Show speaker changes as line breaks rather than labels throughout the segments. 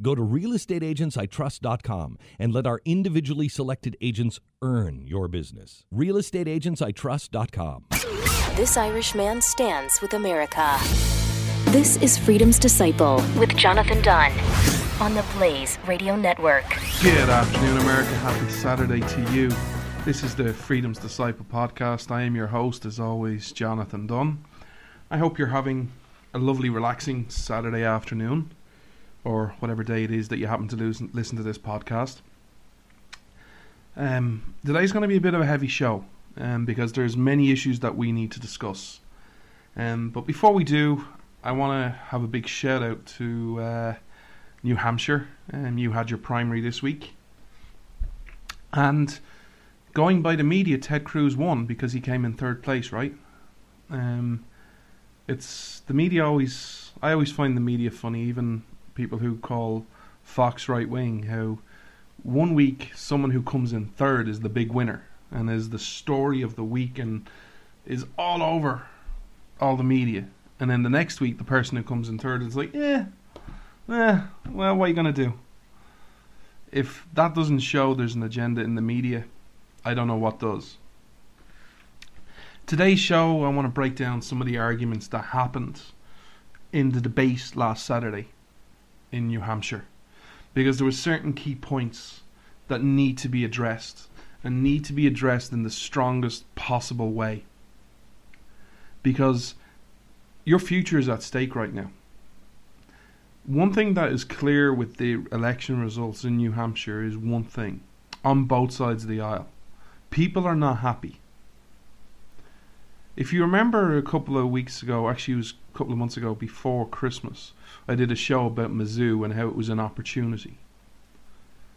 go to realestateagentsitrust.com and let our individually selected agents earn your business. Realestateagentsitrust.com.
This Irish man stands with America. This is Freedom's Disciple with Jonathan Dunn on the Blaze Radio Network.
Good afternoon, America. Happy Saturday to you. This is the Freedom's Disciple podcast. I am your host, as always, Jonathan Dunn. I hope you're having a lovely, relaxing Saturday afternoon, or whatever day it is that you happen to listen, to this podcast. Um, today's going to be a bit of a heavy show, um, because there's many issues that we need to discuss. Um, but before we do, I want to have a big shout out to uh, New Hampshire. Um, you had your primary this week, and going by the media, Ted Cruz won because he came in third place, right? Um, it's the media always. I always find the media funny, even people who call Fox right wing. How one week someone who comes in third is the big winner and is the story of the week and is all over all the media, and then the next week the person who comes in third is like, yeah, eh, well, what are you gonna do? If that doesn't show there's an agenda in the media, I don't know what does. Today's show, I want to break down some of the arguments that happened in the debate last Saturday in New Hampshire. Because there were certain key points that need to be addressed and need to be addressed in the strongest possible way. Because your future is at stake right now. One thing that is clear with the election results in New Hampshire is one thing on both sides of the aisle people are not happy. If you remember a couple of weeks ago, actually it was a couple of months ago before Christmas, I did a show about Mizzou and how it was an opportunity.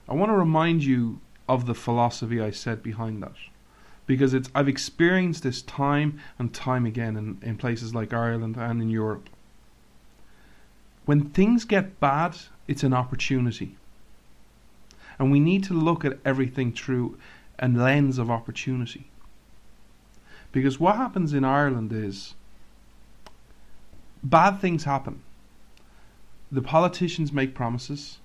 I want to remind you of the philosophy I set behind that. Because it's I've experienced this time and time again in, in places like Ireland and in Europe. When things get bad, it's an opportunity. And we need to look at everything through a lens of opportunity. Because what happens in Ireland is bad things happen. The politicians make promises.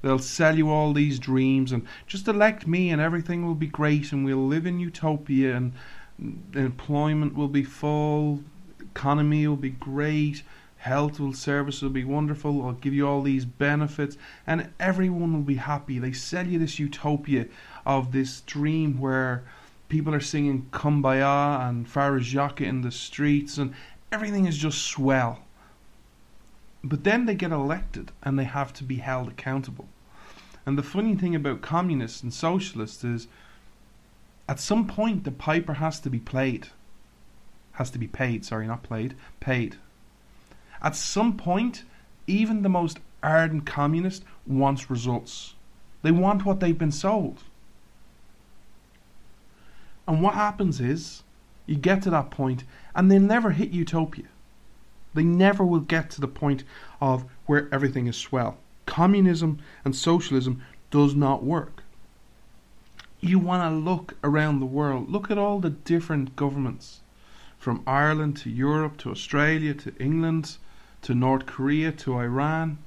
They'll sell you all these dreams and just elect me and everything will be great and we'll live in utopia and employment will be full, economy will be great, health will service will be wonderful, I'll give you all these benefits and everyone will be happy. They sell you this utopia of this dream where people are singing Kumbaya and Jacques in the streets and everything is just swell. But then they get elected and they have to be held accountable. And the funny thing about communists and socialists is at some point the piper has to be played. Has to be paid, sorry, not played, paid. At some point, even the most ardent communist wants results. They want what they've been sold. And what happens is, you get to that point, and they'll never hit utopia. They never will get to the point of where everything is swell. Communism and socialism does not work. You want to look around the world. Look at all the different governments from Ireland to Europe to Australia to England to North Korea to Iran.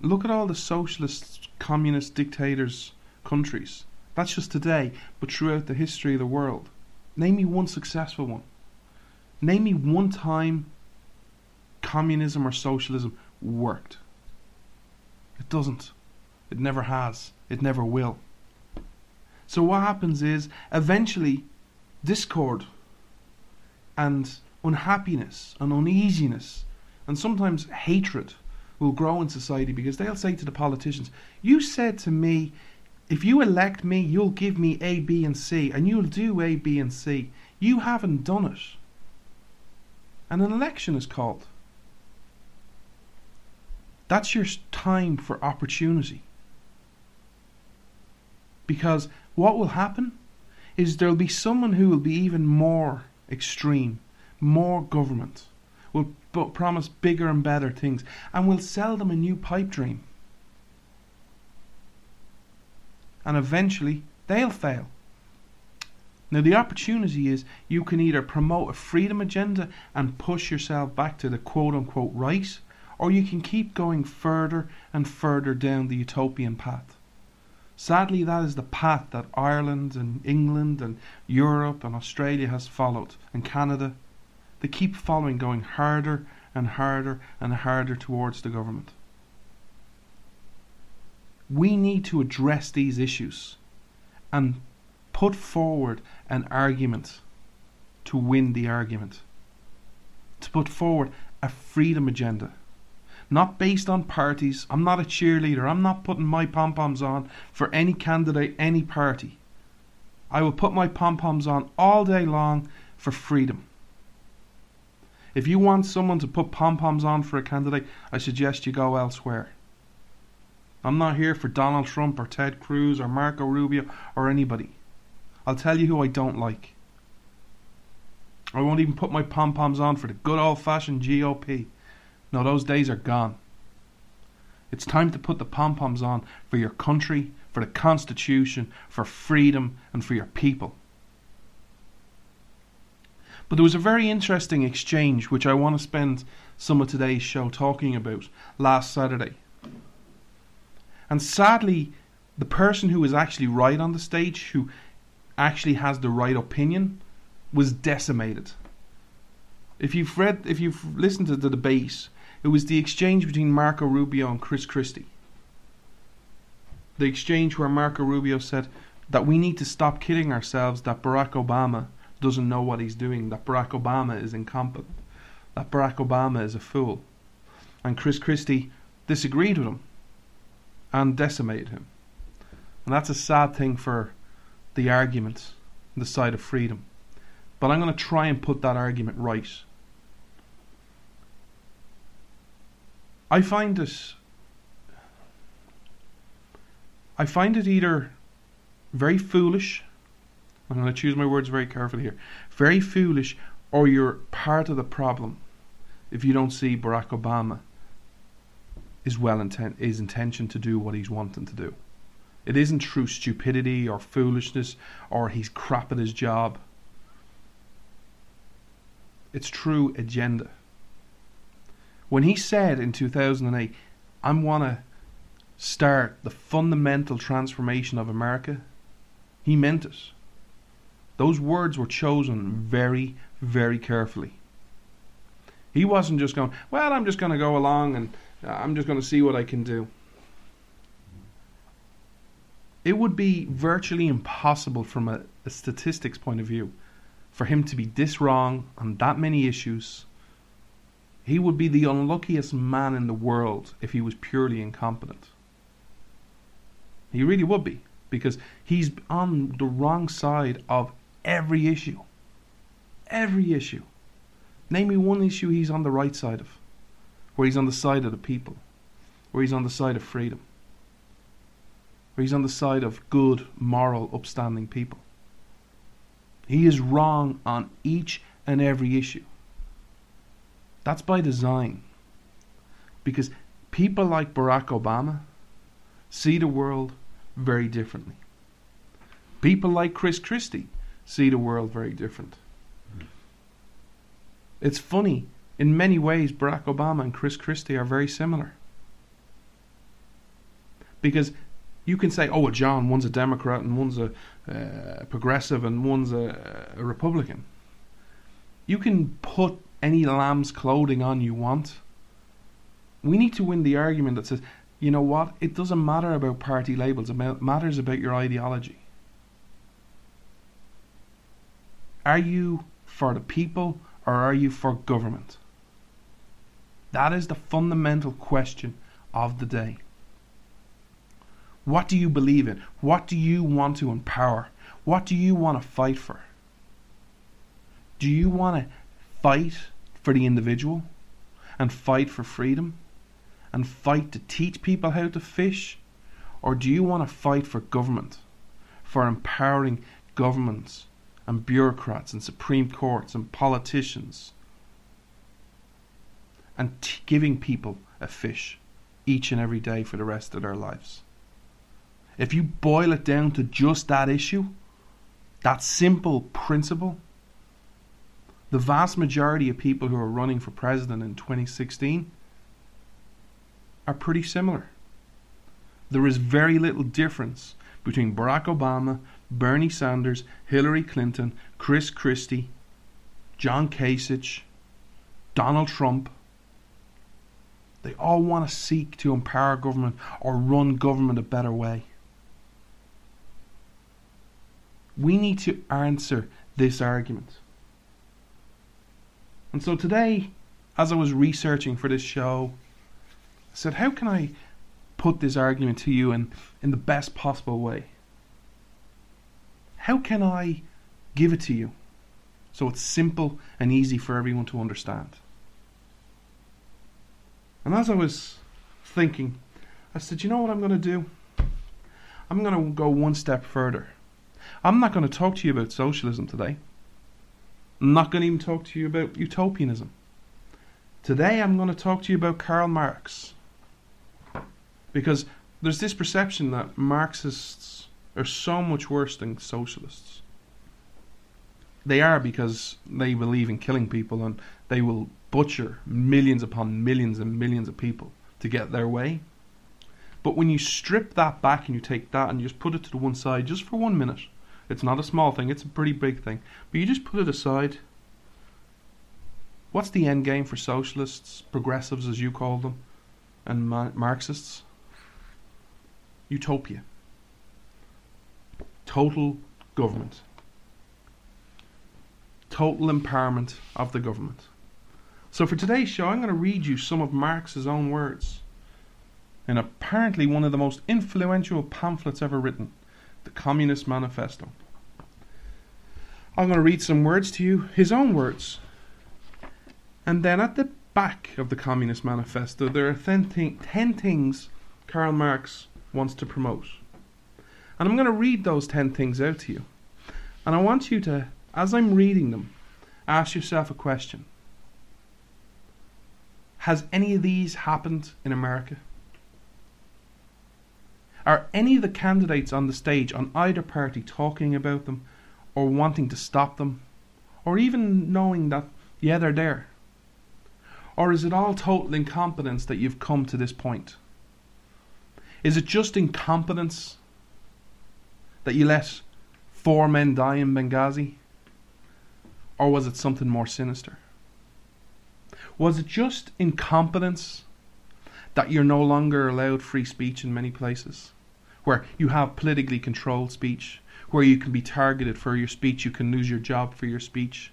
Look at all the socialist, communist dictators' countries. That's just today, but throughout the history of the world. Name me one successful one. Name me one time communism or socialism worked. It doesn't. It never has. It never will. So what happens is eventually discord and unhappiness and uneasiness and sometimes hatred will grow in society because they'll say to the politicians, You said to me if you elect me, you'll give me A, B, and C, and you'll do A, B, and C. You haven't done it. And an election is called. That's your time for opportunity. Because what will happen is there'll be someone who will be even more extreme, more government, will promise bigger and better things, and will sell them a new pipe dream. And eventually, they'll fail. Now, the opportunity is you can either promote a freedom agenda and push yourself back to the quote unquote right, or you can keep going further and further down the utopian path. Sadly, that is the path that Ireland and England and Europe and Australia has followed, and Canada. They keep following, going harder and harder and harder towards the government. We need to address these issues and put forward an argument to win the argument. To put forward a freedom agenda not based on parties. I'm not a cheerleader. I'm not putting my pom poms on for any candidate, any party. I will put my pom poms on all day long for freedom. If you want someone to put pom poms on for a candidate, I suggest you go elsewhere. I'm not here for Donald Trump or Ted Cruz or Marco Rubio or anybody. I'll tell you who I don't like. I won't even put my pom poms on for the good old fashioned GOP. No, those days are gone. It's time to put the pom poms on for your country, for the Constitution, for freedom, and for your people. But there was a very interesting exchange which I want to spend some of today's show talking about last Saturday. And sadly, the person who was actually right on the stage, who actually has the right opinion, was decimated. If you've read, if you've listened to the debate, it was the exchange between Marco Rubio and Chris Christie. The exchange where Marco Rubio said that we need to stop kidding ourselves that Barack Obama doesn't know what he's doing, that Barack Obama is incompetent, that Barack Obama is a fool. And Chris Christie disagreed with him and decimated him. And that's a sad thing for the argument, the side of freedom. But I'm going to try and put that argument right. I find it. I find it either very foolish. I'm going to choose my words very carefully here. Very foolish, or you're part of the problem if you don't see Barack Obama is well intent his intention to do what he's wanting to do. It isn't true stupidity or foolishness or he's crap at his job. It's true agenda. When he said in 2008, I want to start the fundamental transformation of America, he meant it. Those words were chosen very, very carefully. He wasn't just going, well, I'm just going to go along and Uh, I'm just going to see what I can do. It would be virtually impossible from a, a statistics point of view for him to be this wrong on that many issues he would be the unluckiest man in the world if he was purely incompetent. He really would be, because he's on the wrong side of every issue. Every issue. Name me one issue he's on the right side of, where he's on the side of the people, where he's on the side of freedom, where he's on the side of good, moral, upstanding people. He is wrong on each and every issue. That's by design. Because people like Barack Obama see the world very differently. People like Chris Christie see the world very different. Hmm. It's funny, in many ways, Barack Obama and Chris Christie are very similar. Because you can say, oh, John, one's a Democrat and one's a uh, progressive and one's a, a Republican. You can put any lamb's clothing on you want. We need to win the argument that says, you know what, it doesn't matter about party labels, it matters about your ideology. Are you for the people or are you for government? That is the fundamental question of the day. What do you believe in? What do you want to empower? What do you want to fight for? Do you want to fight for the individual and fight for freedom and fight to teach people how to fish? Or do you want to fight for government for empowering governments and bureaucrats and Supreme Courts and politicians and t- giving people a fish each and every day for the rest of their lives. If you boil it down to just that issue, that simple principle, the vast majority of people who are running for president in 2016 are pretty similar. There is very little difference between Barack Obama, Bernie Sanders, Hillary Clinton, Chris Christie, John Kasich, Donald Trump. They all want to seek to empower government or run government a better way. We need to answer this argument. And so today, as I was researching for this show, I said, how can I put this argument to you in, in the best possible way? How can I give it to you so it's simple and easy for everyone to understand? And as I was thinking, I said, you know what I'm going to do? I'm going to go one step further. I'm not going to talk to you about socialism today. I'm not going to even talk to you about utopianism. Today I'm going to talk to you about Karl Marx. Because there's this perception that Marxists are so much worse than socialists. They are because they believe in killing people and they will butcher millions upon millions and millions of people to get their way. But when you strip that back and you take that and you just put it to the one side just for one minute, it's not a small thing, it's a pretty big thing. But you just put it aside. What's the end game for socialists, progressives as you call them, and Marxists? Utopia. Total government. Total empowerment of the government. So for today's show, I'm going to read you some of Marx's own words in apparently one of the most influential pamphlets ever written the Communist Manifesto. I'm going to read some words to you, his own words. And then at the back of the Communist Manifesto, there are ten, ten things Karl Marx wants to promote. And I'm going to read those 10 things out to you. And I want you to, as I'm reading them, ask yourself a question Has any of these happened in America? Are any of the candidates on the stage on either party talking about them or wanting to stop them or even knowing that, yeah, they're there? Or is it all total incompetence that you've come to this point? Is it just incompetence that you let four men die in Benghazi? Or was it something more sinister? Was it just incompetence that you're no longer allowed free speech in many places? where you have politically controlled speech, where you can be targeted for your speech, you can lose your job for your speech?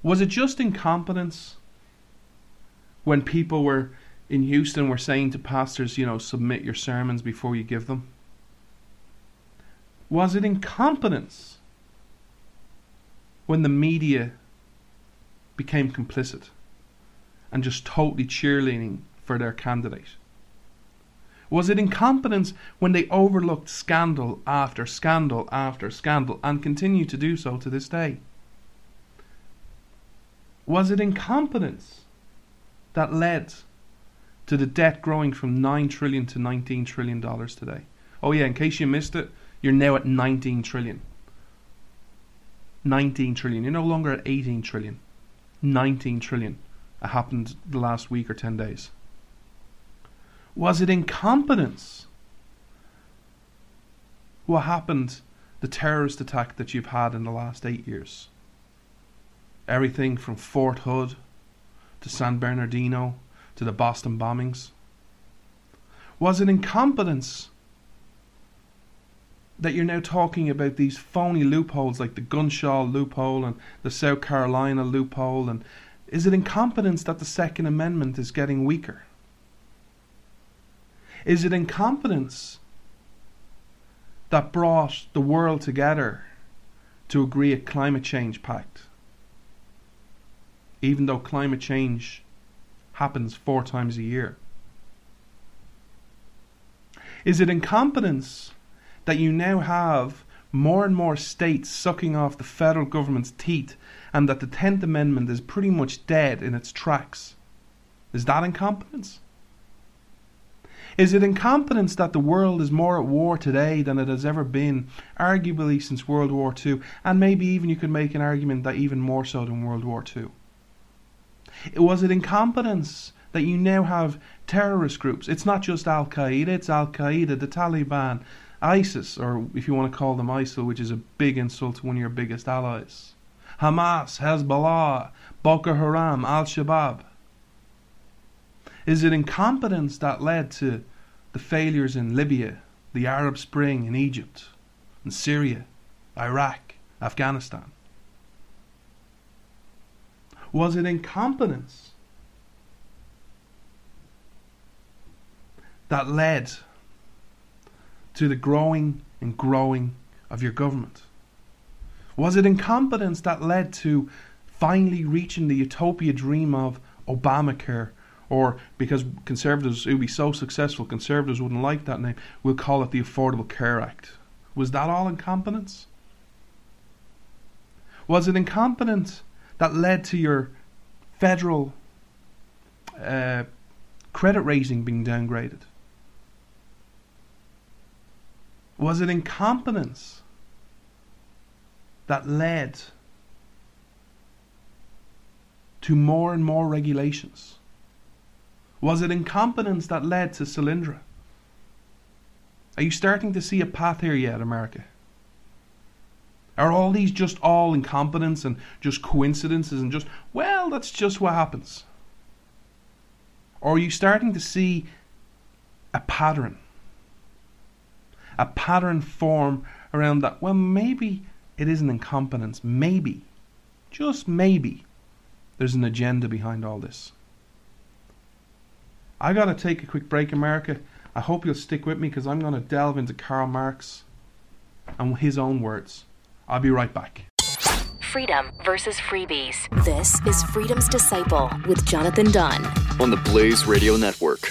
Was it just incompetence when people were in Houston were saying to pastors, you know, submit your sermons before you give them? Was it incompetence when the media became complicit and just totally cheerleading for their candidate? Was it incompetence when they overlooked scandal after scandal after scandal and continue to do so to this day? Was it incompetence that led to the debt growing from 9 trillion to 19 trillion dollars today? Oh yeah, in case you missed it, you're now at 19 trillion. 19 trillion. You're no longer at 18 trillion. 19 trillion. Happened the last week or 10 days. Was it incompetence? What happened? The terrorist attack that you've had in the last eight years. Everything from Fort Hood to San Bernardino to the Boston bombings. Was it incompetence that you're now talking about these phony loopholes like the gun show loophole and the South Carolina loophole? And is it incompetence that the Second Amendment is getting weaker? Is it incompetence that brought the world together to agree a climate change pact? Even though climate change happens four times a year. Is it incompetence that you now have more and more states sucking off the federal government's teeth and that the 10th Amendment is pretty much dead in its tracks. Is that incompetence? Is it incompetence that the world is more at war today than it has ever been, arguably since World War II, and maybe even you could make an argument that even more so than World War II? Was it incompetence that you now have terrorist groups? It's not just Al Qaeda, it's Al Qaeda, the Taliban, ISIS, or if you want to call them ISIL, which is a big insult to one of your biggest allies. Hamas, Hezbollah, Boko Haram, Al Shabaab. Is it incompetence that led to the failures in Libya, the Arab Spring in Egypt, in Syria, Iraq, Afghanistan? Was it incompetence that led to the growing and growing of your government? Was it incompetence that led to finally reaching the utopia dream of Obamacare? Or because conservatives, it would be so successful, conservatives wouldn't like that name, we'll call it the Affordable Care Act. Was that all incompetence? Was it incompetence that led to your federal uh, credit rating being downgraded? Was it incompetence that led to more and more regulations? Was it incompetence that led to Solyndra? Are you starting to see a path here yet, America? Are all these just all incompetence and just coincidences and just, well, that's just what happens? Or are you starting to see a pattern? A pattern form around that, well, maybe it isn't incompetence. Maybe, just maybe, there's an agenda behind all this. I gotta take a quick break, America. I hope you'll stick with me because I'm gonna delve into Karl Marx and his own words. I'll be right back.
Freedom versus freebies. This is Freedom's Disciple with Jonathan Dunn
on the Blaze Radio Network.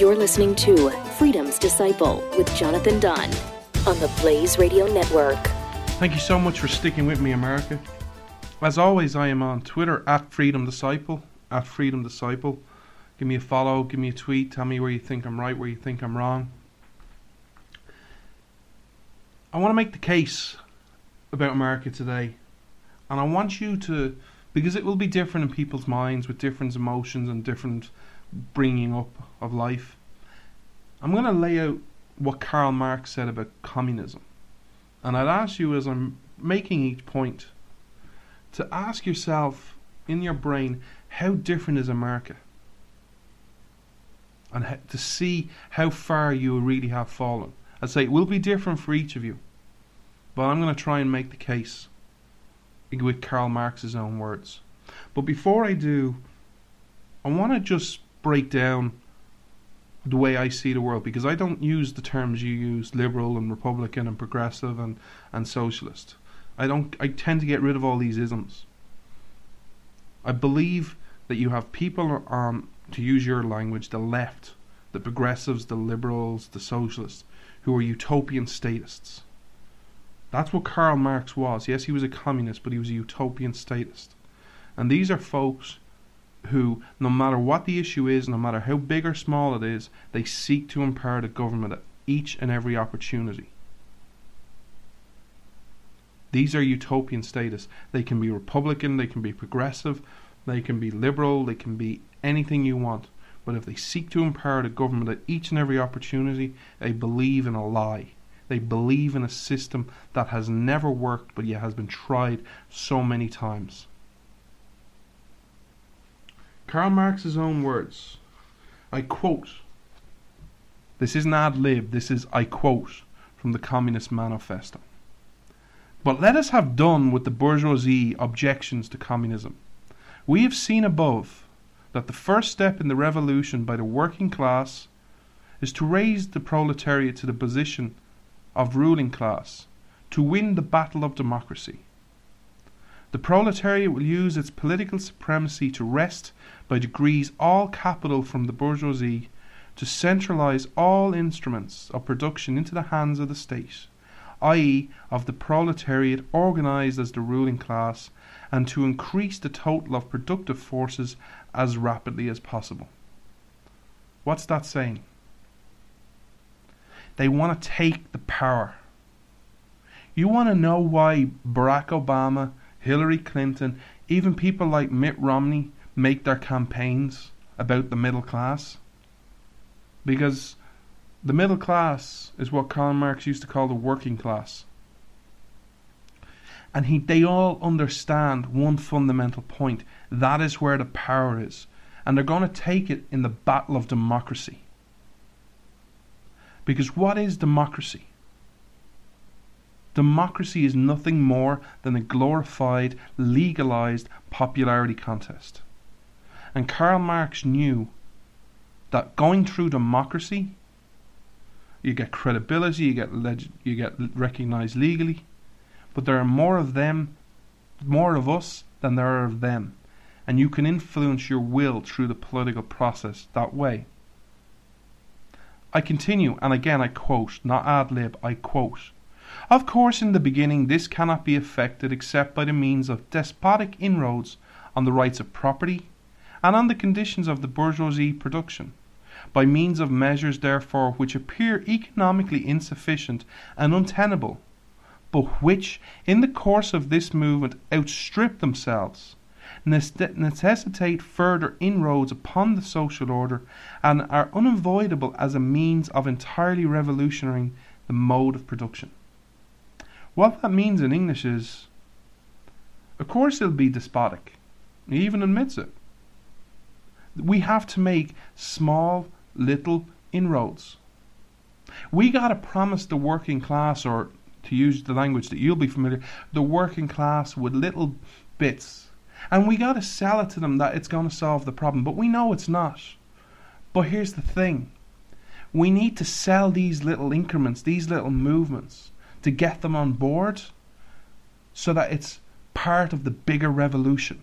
You're listening to Freedom's Disciple with Jonathan Dunn on the Blaze Radio Network.
Thank you so much for sticking with me, America. As always, I am on Twitter at Freedom Disciple, at Freedom Disciple. Give me a follow, give me a tweet, tell me where you think I'm right, where you think I'm wrong. I want to make the case about America today, and I want you to, because it will be different in people's minds with different emotions and different bringing up of life. I'm going to lay out what Karl Marx said about communism. And I'd ask you, as I'm making each point, to ask yourself in your brain, how different is America? And to see how far you really have fallen. I'd say it will be different for each of you. But I'm going to try and make the case with Karl Marx's own words. But before I do, I want to just break down the way I see the world because I don't use the terms you use liberal and republican and progressive and, and socialist. I don't I tend to get rid of all these isms. I believe that you have people on um, to use your language, the left, the progressives, the liberals, the socialists, who are utopian statists. That's what Karl Marx was. Yes, he was a communist, but he was a utopian statist. And these are folks who, no matter what the issue is, no matter how big or small it is, they seek to empower the government at each and every opportunity. These are utopian statists. They can be Republican, they can be progressive, they can be liberal, they can be anything you want. But if they seek to empower the government at each and every opportunity, they believe in a lie. They believe in a system that has never worked but yet has been tried so many times. Karl Marx's own words. I quote. This isn't ad lib, this is I quote from the Communist Manifesto. But let us have done with the bourgeoisie objections to communism. We have seen above that the first step in the revolution by the working class is to raise the proletariat to the position of ruling class, to win the battle of democracy. The proletariat will use its political supremacy to wrest by degrees all capital from the bourgeoisie, to centralize all instruments of production into the hands of the state, i.e., of the proletariat organized as the ruling class, and to increase the total of productive forces as rapidly as possible. What's that saying? They want to take the power. You want to know why Barack Obama, Hillary Clinton, even people like Mitt Romney make their campaigns about the middle class? Because the middle class is what Karl Marx used to call the working class. And he, they all understand one fundamental point. That is where the power is. And they're going to take it in the battle of democracy. Because what is democracy? Democracy is nothing more than a glorified, legalized popularity contest. And Karl Marx knew that going through democracy, you get credibility, you get leg- you get recognized legally, but there are more of them, more of us than there are of them, and you can influence your will through the political process that way. I continue, and again I quote, not ad lib, I quote. Of course, in the beginning, this cannot be effected except by the means of despotic inroads on the rights of property and on the conditions of the bourgeoisie production, by means of measures, therefore, which appear economically insufficient and untenable, but which, in the course of this movement, outstrip themselves necessitate further inroads upon the social order and are unavoidable as a means of entirely revolutionizing the mode of production. What that means in English is, of course, it'll be despotic. He even admits it. We have to make small, little inroads. We got to promise the working class, or to use the language that you'll be familiar, the working class with little bits and we got to sell it to them that it's going to solve the problem, but we know it's not. But here's the thing we need to sell these little increments, these little movements, to get them on board so that it's part of the bigger revolution.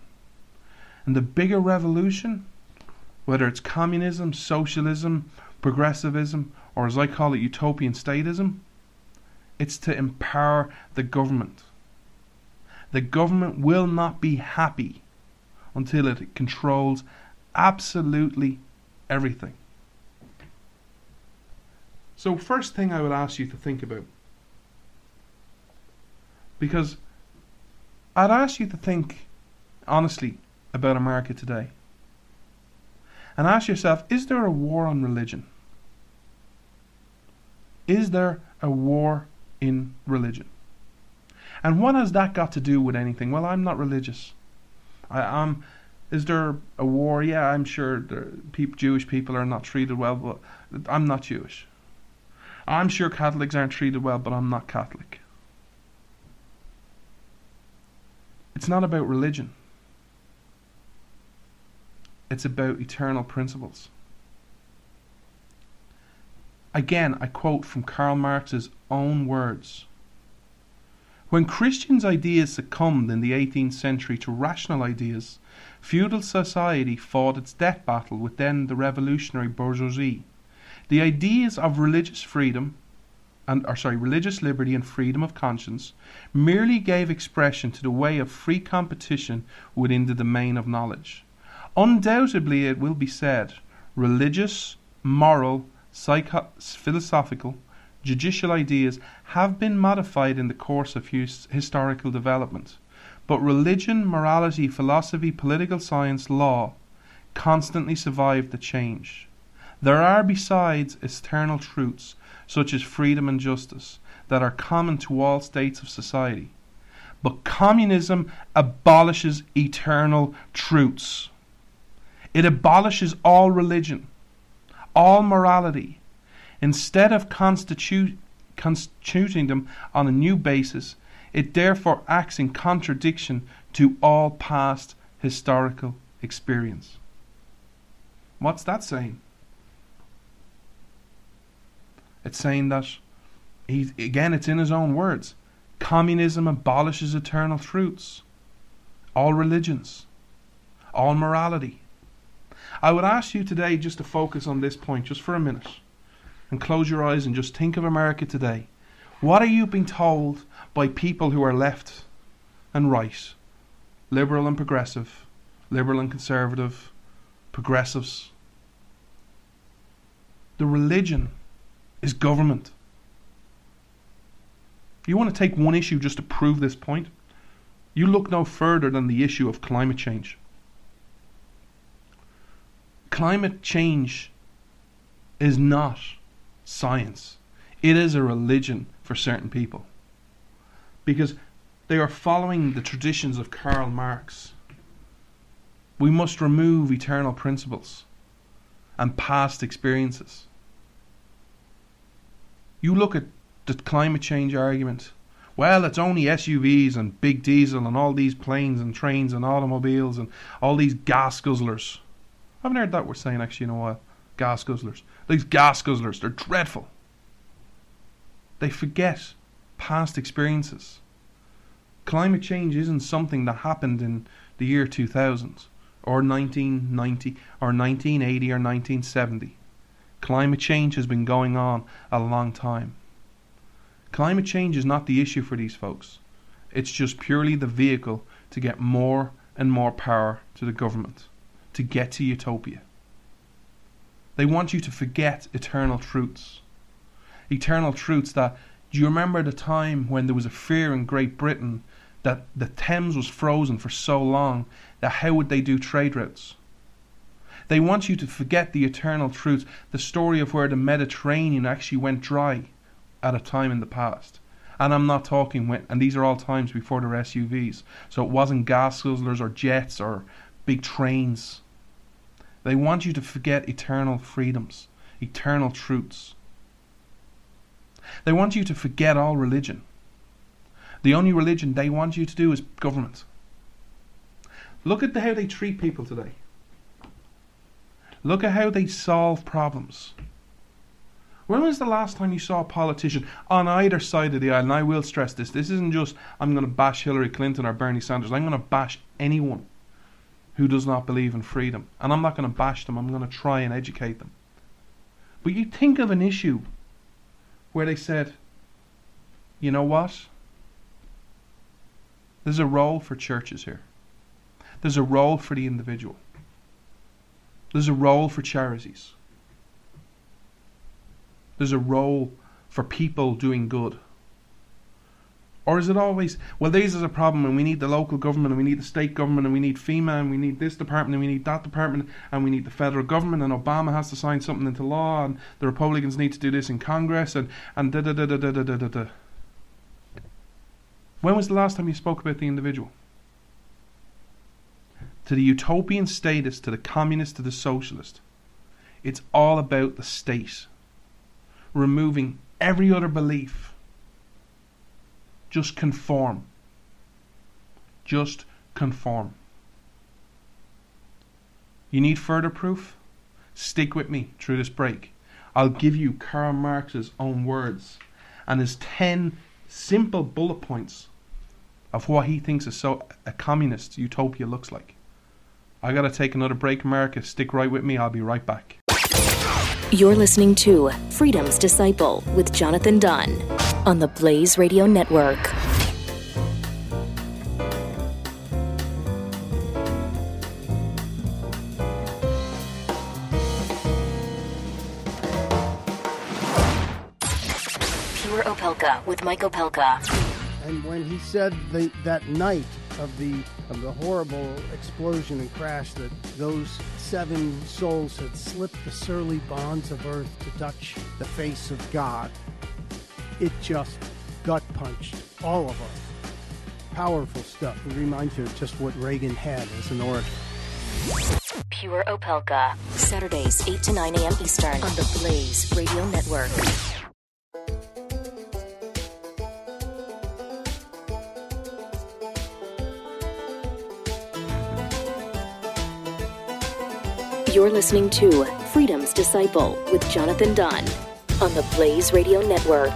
And the bigger revolution, whether it's communism, socialism, progressivism, or as I call it, utopian statism, it's to empower the government the government will not be happy until it controls absolutely everything. So, first thing I would ask you to think about, because I'd ask you to think honestly about America today. And ask yourself is there a war on religion? Is there a war in religion? And what has that got to do with anything? Well, I'm not religious. I am. Is there a war? Yeah, I'm sure there, Jewish people are not treated well, but I'm not Jewish. I'm sure Catholics aren't treated well, but I'm not Catholic. It's not about religion. It's about eternal principles. Again, I quote from Karl Marx's own words when Christians' ideas succumbed in the 18th century to rational ideas, feudal society fought its death battle with then the revolutionary bourgeoisie. The ideas of religious freedom and or sorry, religious liberty and freedom of conscience merely gave expression to the way of free competition within the domain of knowledge. Undoubtedly, it will be said, religious, moral, psycho- philosophical, judicial ideas have been modified in the course of his historical development. But religion, morality, philosophy, political science, law constantly survived the change. There are, besides, eternal truths, such as freedom and justice, that are common to all states of society. But communism abolishes eternal truths. It abolishes all religion, all morality. Instead of constituting them on a new basis, it therefore acts in contradiction to all past historical experience. What's that saying? It's saying that he again it's in his own words. Communism abolishes eternal truths, all religions, all morality. I would ask you today just to focus on this point just for a minute and close your eyes and just think of America today. What are you being told by people who are left and right, liberal and progressive, liberal and conservative, progressives? The religion is government. You want to take one issue just to prove this point? You look no further than the issue of climate change. Climate change is not science, it is a religion for certain people. Because they are following the traditions of Karl Marx. We must remove eternal principles and past experiences. You look at the climate change argument. Well, it's only SUVs and big diesel and all these planes and trains and automobiles and all these gas guzzlers. I haven't heard that word saying actually in a while. Gas guzzlers. These gas guzzlers, they're dreadful. They forget past experiences. Climate change isn't something that happened in the year 2000 or 1990 or 1980 or 1970. Climate change has been going on a long time. Climate change is not the issue for these folks. It's just purely the vehicle to get more and more power to the government, to get to utopia. They want you to forget eternal truths. Eternal truths that, do you remember the time when there was a fear in Great Britain that the Thames was frozen for so long that how would they do trade routes? They want you to forget the eternal truths, the story of where the Mediterranean actually went dry at a time in the past. And I'm not talking when, and these are all times before were SUVs. So it wasn't gas guzzlers or jets or big trains. They want you to forget eternal freedoms, eternal truths. They want you to forget all religion. The only religion they want you to do is government. Look at the, how they treat people today. Look at how they solve problems. When was the last time you saw a politician on either side of the aisle? And I will stress this this isn't just I'm going to bash Hillary Clinton or Bernie Sanders. I'm going to bash anyone who does not believe in freedom. And I'm not going to bash them, I'm going to try and educate them. But you think of an issue where they said, you know what? There's a role for churches here. There's a role for the individual. There's a role for charities. There's a role for people doing good. Or is it always, well, this is a problem and we need the local government and we need the state government and we need FEMA and we need this department and we need that department and we need the federal government and Obama has to sign something into law and the Republicans need to do this in Congress and, and da da da da da da da da. When was the last time you spoke about the individual? To the utopian statist, to the communist, to the socialist, it's all about the state removing every other belief. Just conform. Just conform. You need further proof? Stick with me through this break. I'll give you Karl Marx's own words and his 10 simple bullet points of what he thinks a, so, a communist utopia looks like. I gotta take another break, America. Stick right with me. I'll be right back.
You're listening to Freedom's Disciple with Jonathan Dunn on the Blaze Radio Network. Pure Opelka with Mike Opelka.
And when he said the, that night of the of the horrible explosion and crash that those seven souls had slipped the surly bonds of earth to touch the face of God. It just gut punched all of us. Powerful stuff. It reminds you of just what Reagan had as an orator.
Pure Opelka. Saturdays, 8 to 9 a.m. Eastern on the Blaze Radio Network. You're listening to Freedom's Disciple with Jonathan Dunn on the Blaze Radio Network.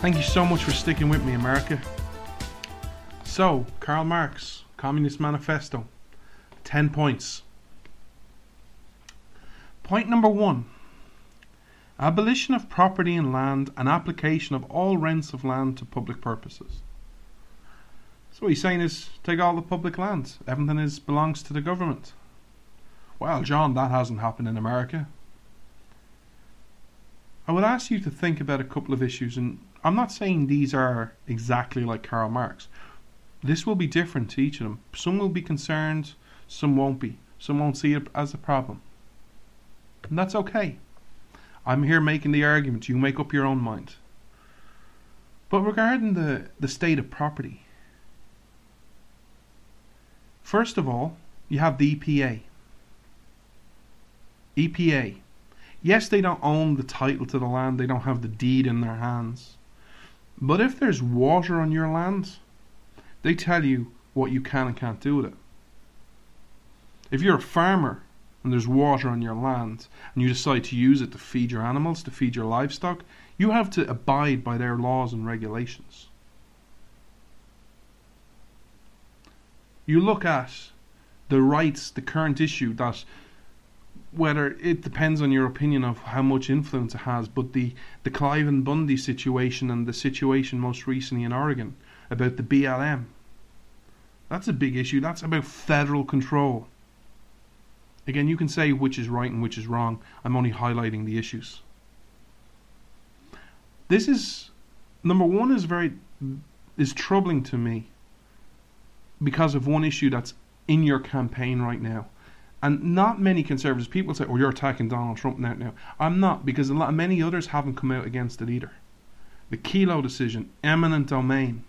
Thank you so much for sticking with me, America. So, Karl Marx, Communist Manifesto, 10 points. Point number one abolition of property in land and application of all rents of land to public purposes. So, what he's saying is take all the public lands, everything is belongs to the government. Well, John, that hasn't happened in America. I would ask you to think about a couple of issues, and I'm not saying these are exactly like Karl Marx. This will be different to each of them. Some will be concerned, some won't be. Some won't see it as a problem. And that's okay. I'm here making the argument. You make up your own mind. But regarding the, the state of property, first of all, you have the EPA. EPA. Yes, they don't own the title to the land, they don't have the deed in their hands. But if there's water on your land, they tell you what you can and can't do with it. If you're a farmer and there's water on your land and you decide to use it to feed your animals, to feed your livestock, you have to abide by their laws and regulations. You look at the rights, the current issue that whether it depends on your opinion of how much influence it has, but the, the Cliven Bundy situation and the situation most recently in Oregon about the BLM. That's a big issue. That's about federal control. Again, you can say which is right and which is wrong. I'm only highlighting the issues. This is number one is very is troubling to me because of one issue that's in your campaign right now. And not many conservatives people say, "Oh, you're attacking Donald Trump now." Now, I'm not because a lot many others haven't come out against it either. The Kelo decision, eminent domain.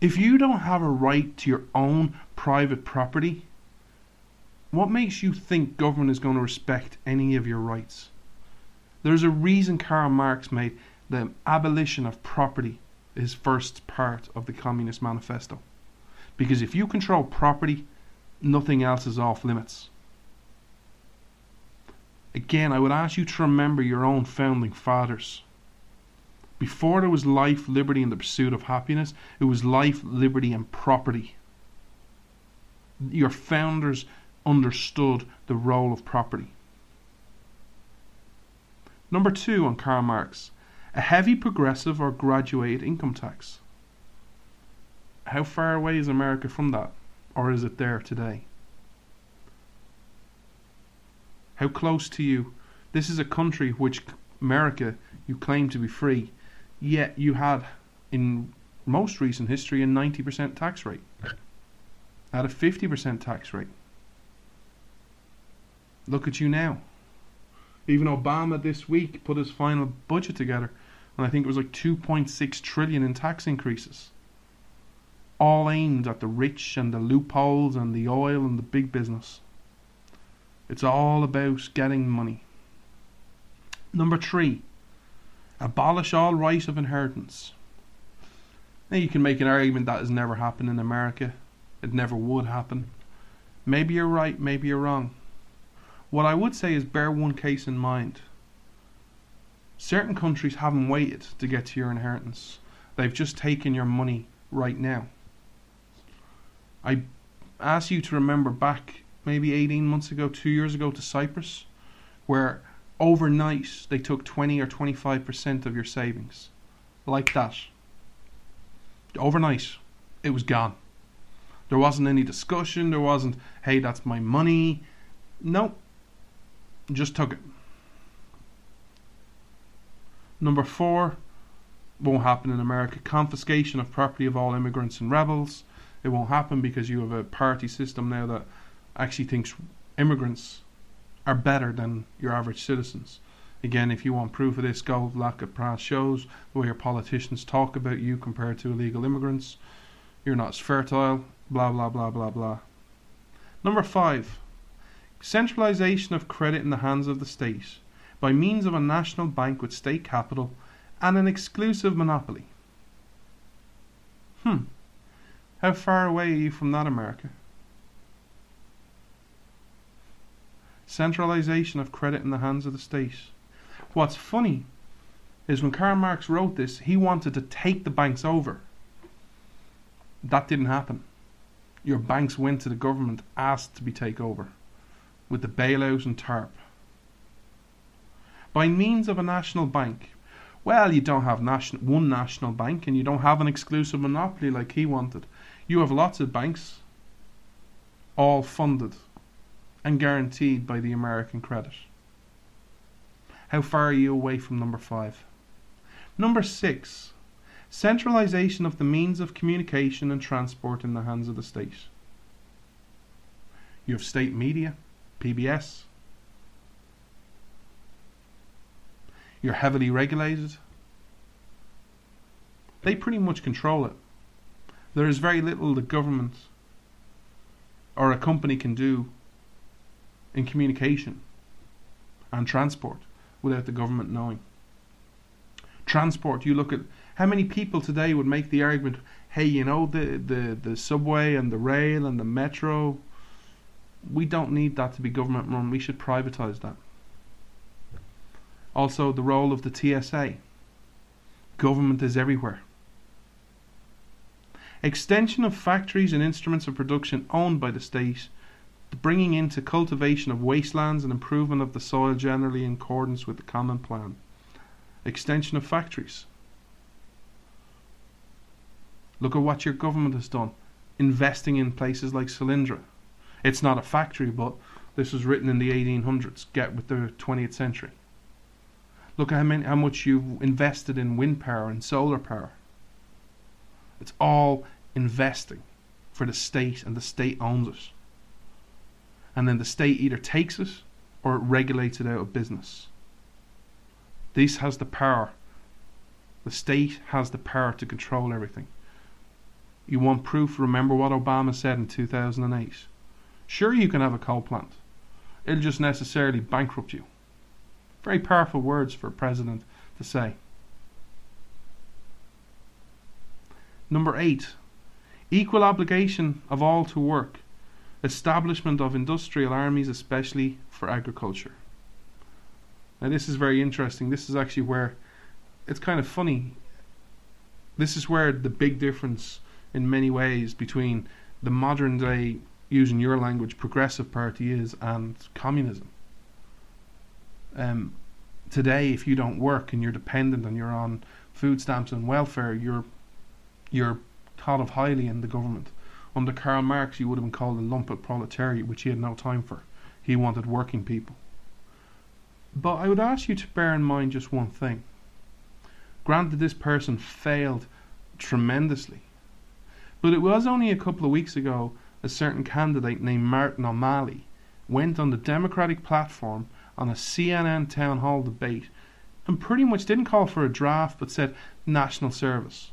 If you don't have a right to your own private property, what makes you think government is going to respect any of your rights? There's a reason Karl Marx made the abolition of property his first part of the Communist Manifesto. Because if you control property, nothing else is off limits. Again, I would ask you to remember your own founding fathers. Before there was life, liberty, and the pursuit of happiness, it was life, liberty, and property. Your founders understood the role of property. Number two on Karl Marx a heavy progressive or graduated income tax. How far away is America from that? Or is it there today? How close to you? This is a country which America you claim to be free, yet you had in most recent history a 90% tax rate. at a 50% tax rate. Look at you now. Even Obama this week put his final budget together, and I think it was like 2.6 trillion in tax increases. All aimed at the rich and the loopholes and the oil and the big business. It's all about getting money. Number three, abolish all right of inheritance. Now you can make an argument that has never happened in America. It never would happen. Maybe you're right, maybe you're wrong. What I would say is bear one case in mind. Certain countries haven't waited to get to your inheritance. They've just taken your money right now. I ask you to remember back maybe 18 months ago, two years ago to Cyprus, where overnight they took 20 or 25% of your savings. Like that. Overnight, it was gone. There wasn't any discussion, there wasn't, hey, that's my money. No, just took it. Number four won't happen in America. Confiscation of property of all immigrants and rebels. It won't happen because you have a party system now that actually thinks immigrants are better than your average citizens. Again, if you want proof of this, go look at past shows, the way your politicians talk about you compared to illegal immigrants. You're not as fertile, blah, blah, blah, blah, blah. Number five, centralization of credit in the hands of the state by means of a national bank with state capital and an exclusive monopoly. Hmm. How far away are you from that, America? Centralization of credit in the hands of the state. What's funny is when Karl Marx wrote this, he wanted to take the banks over. That didn't happen. Your banks went to the government, asked to be taken over, with the bailout and TARP. By means of a national bank, well, you don't have one national bank and you don't have an exclusive monopoly like he wanted. You have lots of banks, all funded and guaranteed by the American credit. How far are you away from number five? Number six, centralization of the means of communication and transport in the hands of the state. You have state media, PBS. You're heavily regulated. They pretty much control it. There is very little the government or a company can do in communication and transport without the government knowing. Transport, you look at how many people today would make the argument, hey, you know, the, the, the subway and the rail and the metro, we don't need that to be government run, we should privatize that. Also, the role of the TSA. Government is everywhere. Extension of factories and instruments of production owned by the state the bringing into cultivation of wastelands and improvement of the soil generally in accordance with the common plan, extension of factories. Look at what your government has done, investing in places like Solyndra. It's not a factory, but this was written in the 1800s. Get with the 20th century. Look at how, many, how much you've invested in wind power and solar power. It's all investing for the state, and the state owns it and then the state either takes it or it regulates it out of business. This has the power. The state has the power to control everything. You want proof? Remember what Obama said in 2008. Sure, you can have a coal plant. It'll just necessarily bankrupt you. Very powerful words for a president to say. Number eight, equal obligation of all to work establishment of industrial armies, especially for agriculture. Now, this is very interesting. This is actually where it's kind of funny. This is where the big difference, in many ways, between the modern day, using your language, progressive party is and communism. Um, today, if you don't work and you're dependent and you're on food stamps and welfare, you're you're thought of highly in the government. Under Karl Marx, you would have been called a lumpenproletariat, which he had no time for. He wanted working people. But I would ask you to bear in mind just one thing. Granted, this person failed tremendously. But it was only a couple of weeks ago a certain candidate named Martin O'Malley went on the Democratic platform on a CNN town hall debate and pretty much didn't call for a draft but said national service.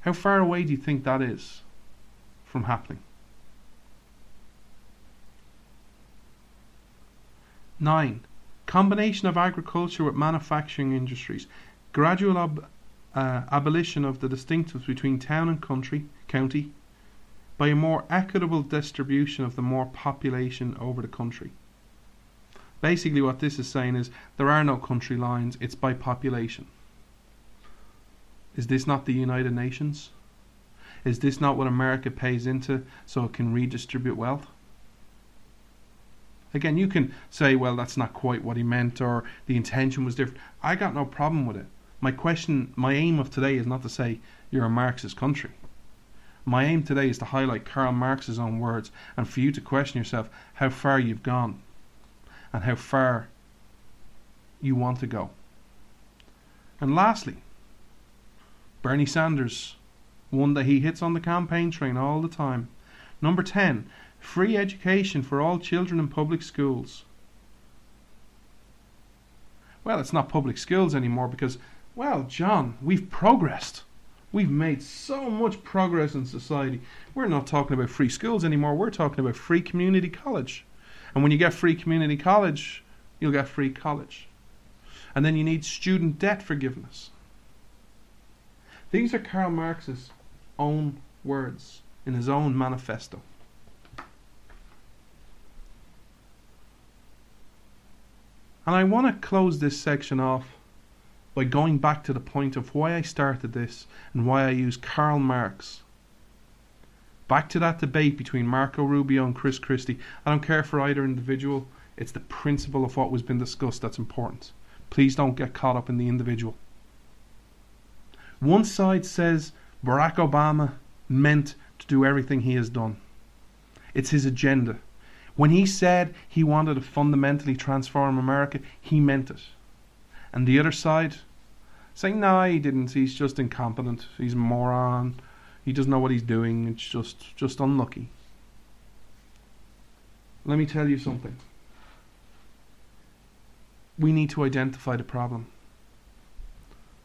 How far away do you think that is from happening? Nine, combination of agriculture with manufacturing industries, gradual ab- uh, abolition of the distinctives between town and country, county, by a more equitable distribution of the more population over the country. Basically, what this is saying is there are no country lines, it's by population. Is this not the United Nations? Is this not what America pays into so it can redistribute wealth? Again, you can say, well, that's not quite what he meant or the intention was different. I got no problem with it. My question, my aim of today is not to say you're a Marxist country. My aim today is to highlight Karl Marx's own words and for you to question yourself how far you've gone and how far you want to go. And lastly, Bernie Sanders one that he hits on the campaign train all the time. Number 10, free education for all children in public schools. Well, it's not public schools anymore because, well, John, we've progressed. We've made so much progress in society. We're not talking about free schools anymore. We're talking about free community college. And when you get free community college, you'll get free college. And then you need student debt forgiveness. These are Karl Marx's own words in his own manifesto. And I want to close this section off by going back to the point of why I started this and why I use Karl Marx. Back to that debate between Marco Rubio and Chris Christie. I don't care for either individual, it's the principle of what was been discussed that's important. Please don't get caught up in the individual. One side says Barack Obama meant to do everything he has done. It's his agenda. When he said he wanted to fundamentally transform America, he meant it. And the other side saying, no, he didn't. He's just incompetent. He's a moron. He doesn't know what he's doing. It's just, just unlucky. Let me tell you something. We need to identify the problem.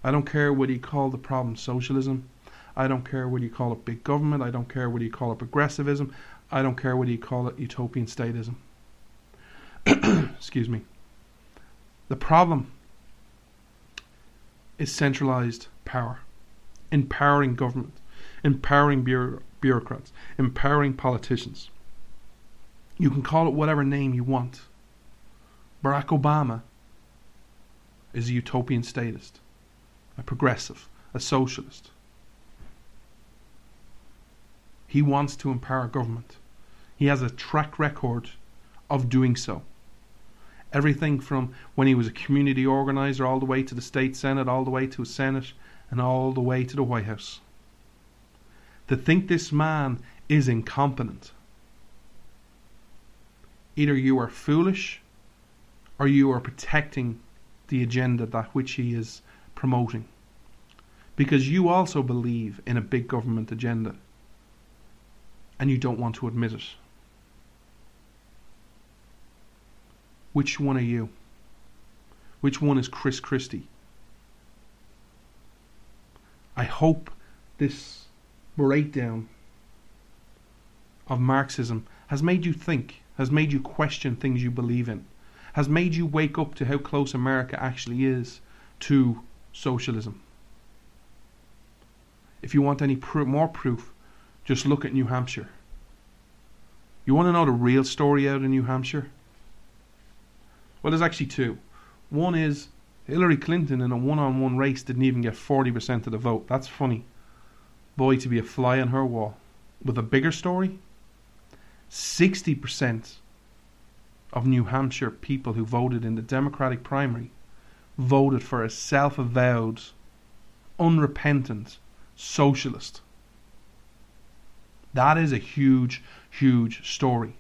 I don't care what you call the problem socialism. I don't care what you call it big government. I don't care what you call it progressivism. I don't care what you call it utopian statism. Excuse me. The problem is centralized power, empowering government, empowering bureau- bureaucrats, empowering politicians. You can call it whatever name you want. Barack Obama is a utopian statist, a progressive, a socialist. He wants to empower government. He has a track record of doing so. Everything from when he was a community organizer all the way to the state senate, all the way to a senate, and all the way to the White House. To think this man is incompetent. Either you are foolish or you are protecting the agenda that which he is promoting. Because you also believe in a big government agenda and you don't want to admit it. Which one are you? Which one is Chris Christie? I hope this breakdown of Marxism has made you think, has made you question things you believe in, has made you wake up to how close America actually is to socialism. If you want any pr- more proof, just look at New Hampshire. You want to know the real story out in New Hampshire? Well, there's actually two. One is Hillary Clinton in a one on one race didn't even get 40% of the vote. That's funny. Boy, to be a fly on her wall. With a bigger story, 60% of New Hampshire people who voted in the Democratic primary voted for a self avowed, unrepentant socialist. That is a huge, huge story.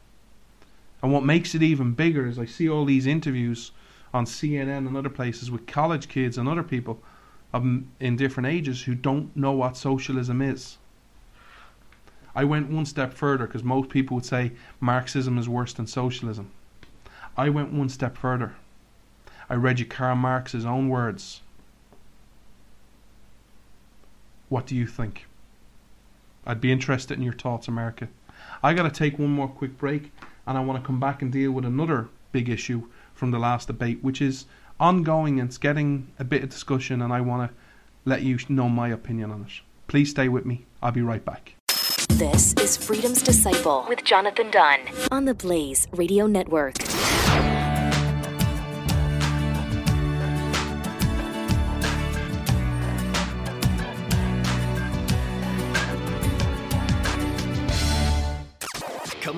And what makes it even bigger is I see all these interviews on CNN and other places with college kids and other people in different ages who don't know what socialism is. I went one step further because most people would say Marxism is worse than socialism. I went one step further. I read you Karl Marx's own words. What do you think? I'd be interested in your thoughts, America. I got to take one more quick break and I want to come back and deal with another big issue from the last debate, which is ongoing and it's getting a bit of discussion, and I want to let you know my opinion on it. Please stay with me. I'll be right back.
This is Freedom's Disciple with Jonathan Dunn on the Blaze Radio Network.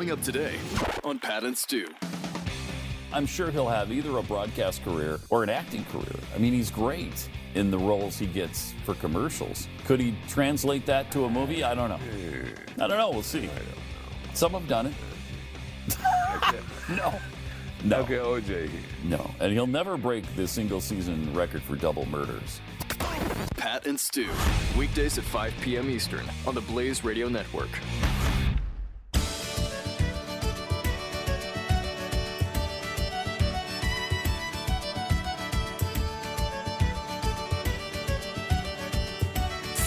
Coming up today on Pat and Stu.
I'm sure he'll have either a broadcast career or an acting career. I mean, he's great in the roles he gets for commercials. Could he translate that to a movie? I don't know. I don't know. We'll see. Some have done it. no. No.
Okay, OJ.
No. And he'll never break the single season record for double murders.
Pat and Stu, weekdays at 5 p.m. Eastern on the Blaze Radio Network.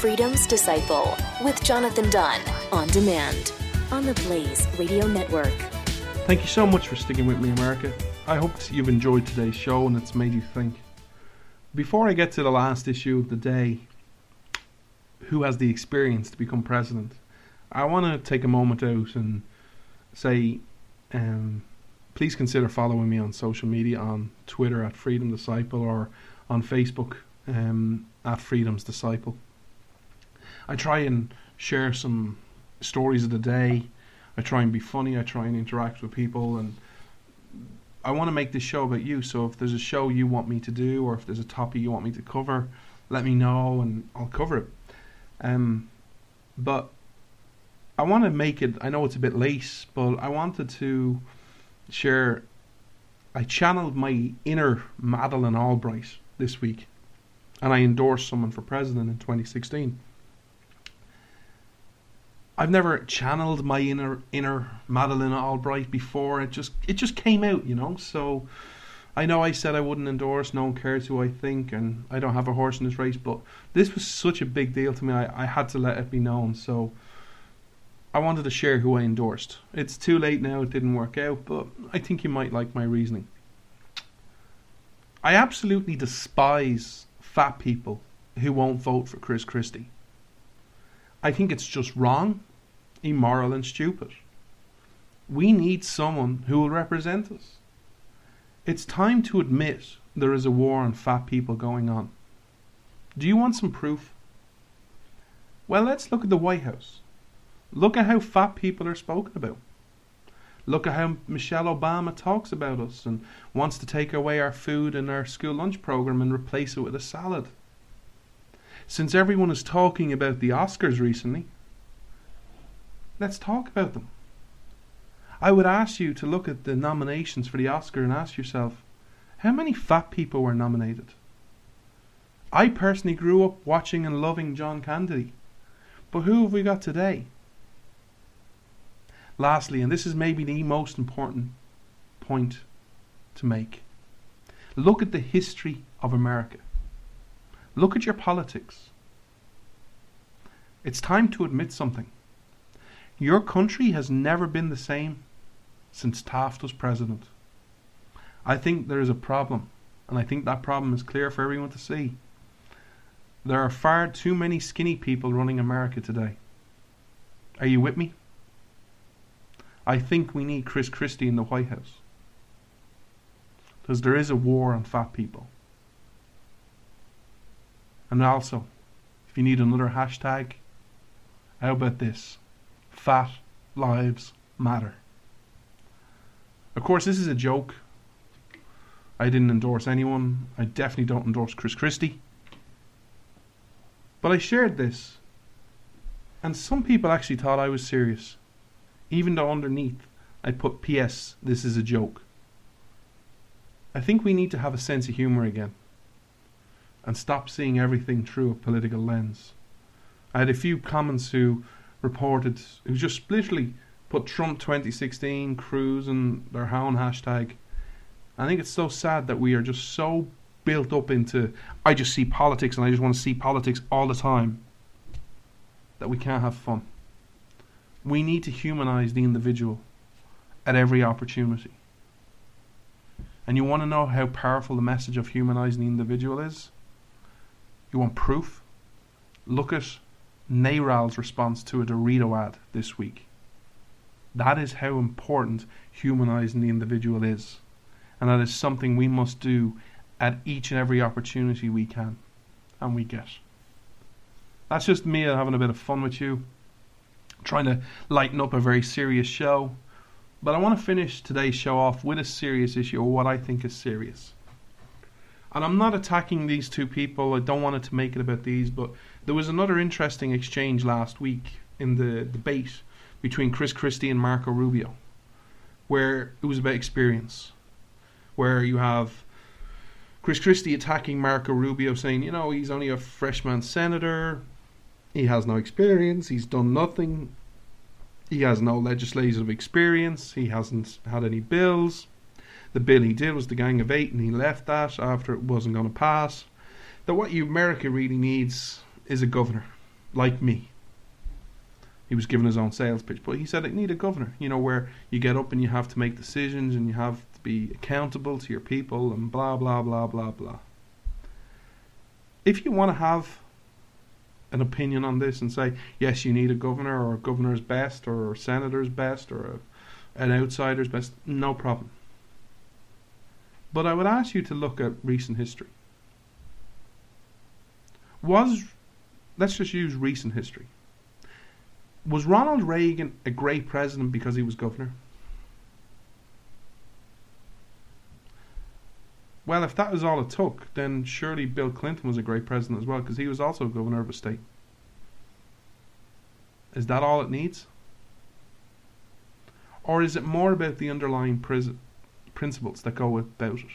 Freedom's Disciple with Jonathan Dunn on demand on the Blaze Radio Network.
Thank you so much for sticking with me, America. I hope you've enjoyed today's show and it's made you think. Before I get to the last issue of the day, who has the experience to become president? I want to take a moment out and say, um, please consider following me on social media on Twitter at Freedom Disciple or on Facebook um, at Freedom's Disciple. I try and share some stories of the day. I try and be funny. I try and interact with people, and I want to make this show about you. So if there's a show you want me to do, or if there's a topic you want me to cover, let me know, and I'll cover it. Um, but I want to make it. I know it's a bit late, but I wanted to share. I channeled my inner Madeleine Albright this week, and I endorsed someone for president in 2016. I've never channeled my inner inner Madeleine Albright before. It just it just came out, you know. So I know I said I wouldn't endorse. No one cares who I think, and I don't have a horse in this race. But this was such a big deal to me. I, I had to let it be known. So I wanted to share who I endorsed. It's too late now. It didn't work out, but I think you might like my reasoning. I absolutely despise fat people who won't vote for Chris Christie. I think it's just wrong immoral, and stupid. We need someone who will represent us. It's time to admit there is a war on fat people going on. Do you want some proof? Well, let's look at the White House. Look at how fat people are spoken about. Look at how Michelle Obama talks about us and wants to take away our food and our school lunch program and replace it with a salad. Since everyone is talking about the Oscars recently, Let's talk about them. I would ask you to look at the nominations for the Oscar and ask yourself, how many fat people were nominated? I personally grew up watching and loving John Candy, but who have we got today? Lastly, and this is maybe the most important point to make, look at the history of America. Look at your politics. It's time to admit something. Your country has never been the same since Taft was president. I think there is a problem, and I think that problem is clear for everyone to see. There are far too many skinny people running America today. Are you with me? I think we need Chris Christie in the White House. Because there is a war on fat people. And also, if you need another hashtag, how about this? Fat lives matter. Of course, this is a joke. I didn't endorse anyone. I definitely don't endorse Chris Christie. But I shared this, and some people actually thought I was serious, even though underneath I put P.S. This is a joke. I think we need to have a sense of humour again and stop seeing everything through a political lens. I had a few comments who reported who just literally put Trump 2016, Cruz, and their Hound hashtag. I think it's so sad that we are just so built up into I just see politics and I just want to see politics all the time that we can't have fun. We need to humanize the individual at every opportunity. And you want to know how powerful the message of humanizing the individual is? You want proof? Look at NARAL's response to a Dorito ad this week. That is how important humanizing the individual is. And that is something we must do at each and every opportunity we can and we get. That's just me having a bit of fun with you, trying to lighten up a very serious show. But I want to finish today's show off with a serious issue, or what I think is serious. And I'm not attacking these two people. I don't want it to make it about these, but there was another interesting exchange last week in the debate between Chris Christie and Marco Rubio, where it was about experience, where you have Chris Christie attacking Marco Rubio, saying, you know, he's only a freshman senator. He has no experience. He's done nothing. He has no legislative experience. He hasn't had any bills. The bill he did was the Gang of Eight, and he left that after it wasn't going to pass. That what America really needs is a governor like me. He was given his own sales pitch, but he said it need a governor. You know where you get up and you have to make decisions and you have to be accountable to your people and blah blah blah blah blah. If you want to have an opinion on this and say yes, you need a governor or a governor's best or a senator's best or a, an outsider's best, no problem. But I would ask you to look at recent history. Was let's just use recent history. Was Ronald Reagan a great president because he was governor? Well, if that was all it took, then surely Bill Clinton was a great president as well because he was also governor of a state. Is that all it needs? Or is it more about the underlying pris- principles that go about it?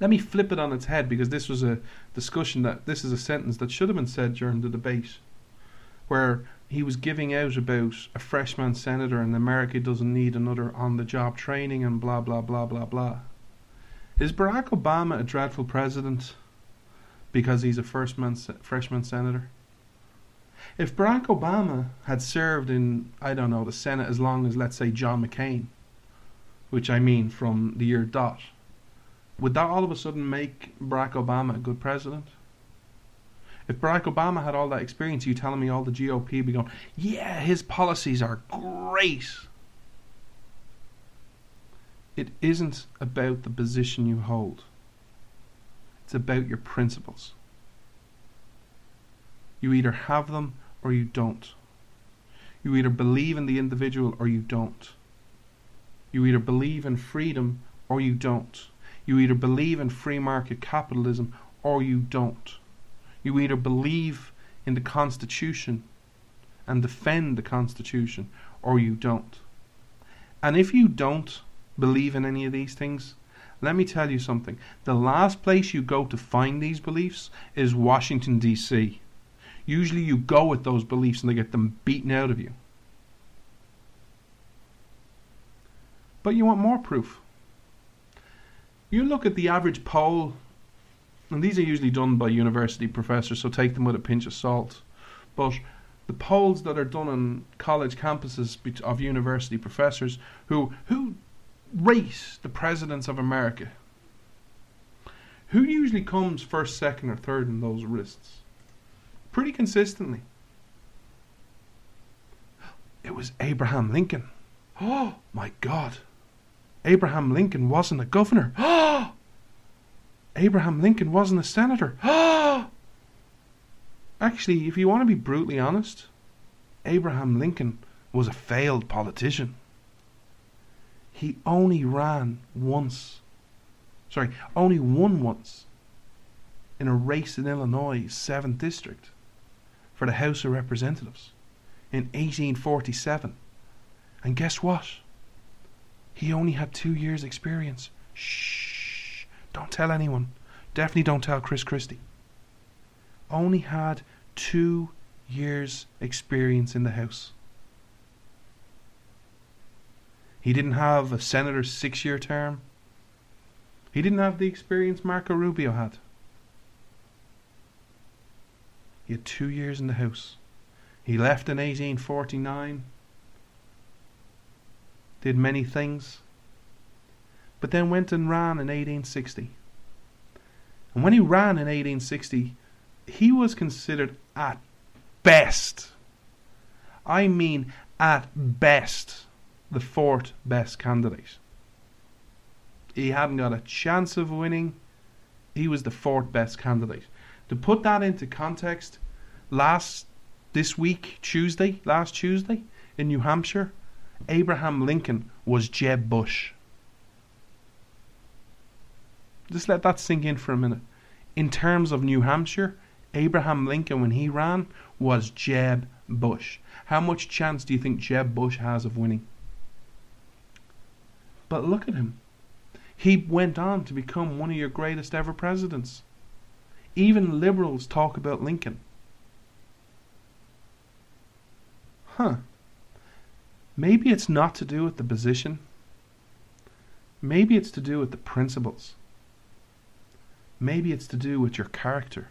Let me flip it on its head because this was a discussion that this is a sentence that should have been said during the debate where he was giving out about a freshman senator and America doesn't need another on the job training and blah blah blah blah blah. Is Barack Obama a dreadful president because he's a freshman freshman senator? If Barack Obama had served in I don't know the Senate as long as let's say John McCain, which I mean from the year dot, would that all of a sudden make Barack Obama a good president? If Barack Obama had all that experience, you telling me all the GOP be going, yeah, his policies are great. It isn't about the position you hold. It's about your principles. You either have them or you don't. You either believe in the individual or you don't. You either believe in freedom or you don't. You either believe in free market capitalism or you don't. You either believe in the Constitution and defend the Constitution or you don't. And if you don't believe in any of these things, let me tell you something. The last place you go to find these beliefs is Washington, D.C. Usually you go with those beliefs and they get them beaten out of you. But you want more proof. You look at the average poll, and these are usually done by university professors, so take them with a pinch of salt. But the polls that are done on college campuses of university professors who who rate the presidents of America, who usually comes first, second, or third in those lists? Pretty consistently. It was Abraham Lincoln. Oh my God. Abraham Lincoln wasn't a governor. Abraham Lincoln wasn't a senator. Actually, if you want to be brutally honest, Abraham Lincoln was a failed politician. He only ran once. Sorry, only won once in a race in Illinois, 7th District, for the House of Representatives in 1847. And guess what? He only had two years' experience. Shh. Don't tell anyone. Definitely don't tell Chris Christie. Only had two years' experience in the House. He didn't have a senator's six year term. He didn't have the experience Marco Rubio had. He had two years in the House. He left in 1849 did many things, but then went and ran in 1860. And when he ran in 1860, he was considered at best, I mean at best, the fourth best candidate. He hadn't got a chance of winning. He was the fourth best candidate. To put that into context, last this week, Tuesday, last Tuesday in New Hampshire, Abraham Lincoln was Jeb Bush. Just let that sink in for a minute. In terms of New Hampshire, Abraham Lincoln, when he ran, was Jeb Bush. How much chance do you think Jeb Bush has of winning? But look at him. He went on to become one of your greatest ever presidents. Even liberals talk about Lincoln. Huh. Maybe it's not to do with the position. Maybe it's to do with the principles. Maybe it's to do with your character.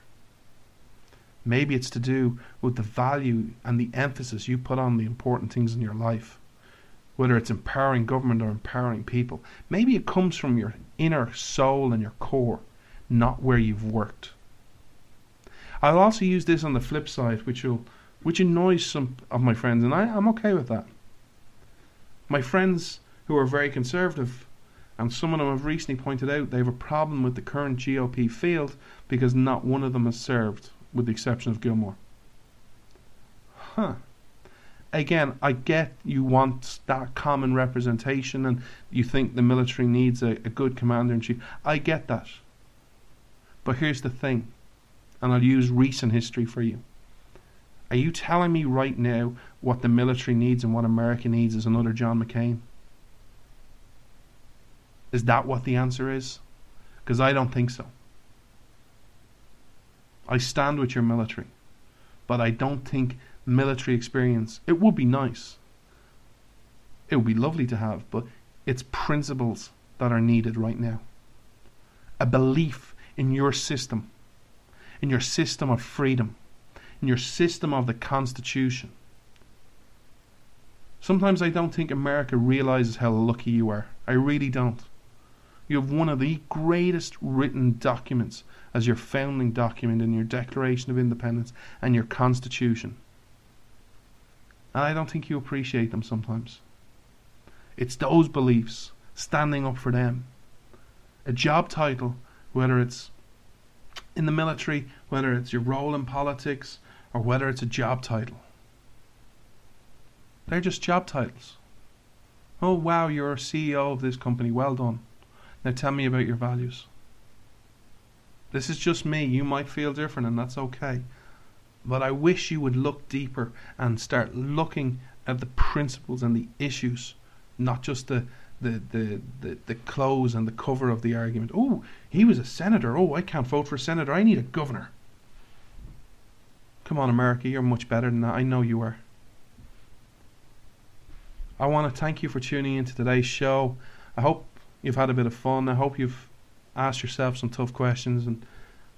Maybe it's to do with the value and the emphasis you put on the important things in your life, whether it's empowering government or empowering people. Maybe it comes from your inner soul and your core, not where you've worked. I'll also use this on the flip side, which will which annoys some of my friends, and I, I'm okay with that. My friends who are very conservative, and some of them have recently pointed out they have a problem with the current GOP field because not one of them has served, with the exception of Gilmore. Huh. Again, I get you want that common representation and you think the military needs a, a good commander in chief. I get that. But here's the thing, and I'll use recent history for you. Are you telling me right now what the military needs and what America needs is another John McCain? Is that what the answer is? Because I don't think so. I stand with your military, but I don't think military experience, it would be nice. It would be lovely to have, but it's principles that are needed right now. A belief in your system, in your system of freedom, your system of the Constitution. Sometimes I don't think America realizes how lucky you are. I really don't. You have one of the greatest written documents as your founding document in your Declaration of Independence and your Constitution. And I don't think you appreciate them sometimes. It's those beliefs, standing up for them. A job title, whether it's in the military, whether it's your role in politics, or whether it's a job title. They're just job titles. Oh, wow, you're CEO of this company. Well done. Now tell me about your values. This is just me. You might feel different, and that's okay. But I wish you would look deeper and start looking at the principles and the issues, not just the the, the, the, the close and the cover of the argument. Oh, he was a senator. Oh, I can't vote for a senator. I need a governor. Come on, America, you're much better than that. I know you are. I want to thank you for tuning into today's show. I hope you've had a bit of fun. I hope you've asked yourself some tough questions, and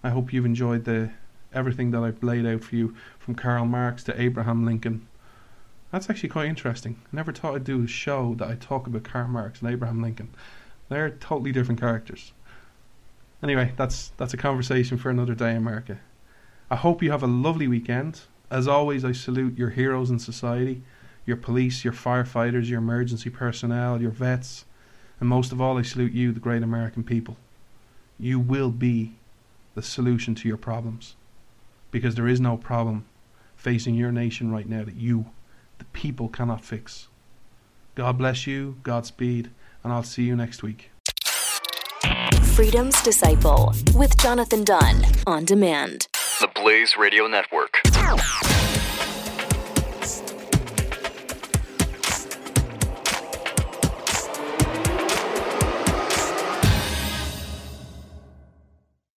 I hope you've enjoyed the everything that I've laid out for you, from Karl Marx to Abraham Lincoln. That's actually quite interesting. I never thought I'd do a show that I talk about Karl Marx and Abraham Lincoln. They're totally different characters. Anyway, that's that's a conversation for another day, America. I hope you have a lovely weekend. As always, I salute your heroes in society, your police, your firefighters, your emergency personnel, your vets, and most of all, I salute you, the great American people. You will be the solution to your problems because there is no problem facing your nation right now that you the people cannot fix. God bless you, Godspeed, and I'll see you next week.
Freedom's Disciple with Jonathan Dunn on demand.
The Blaze Radio Network.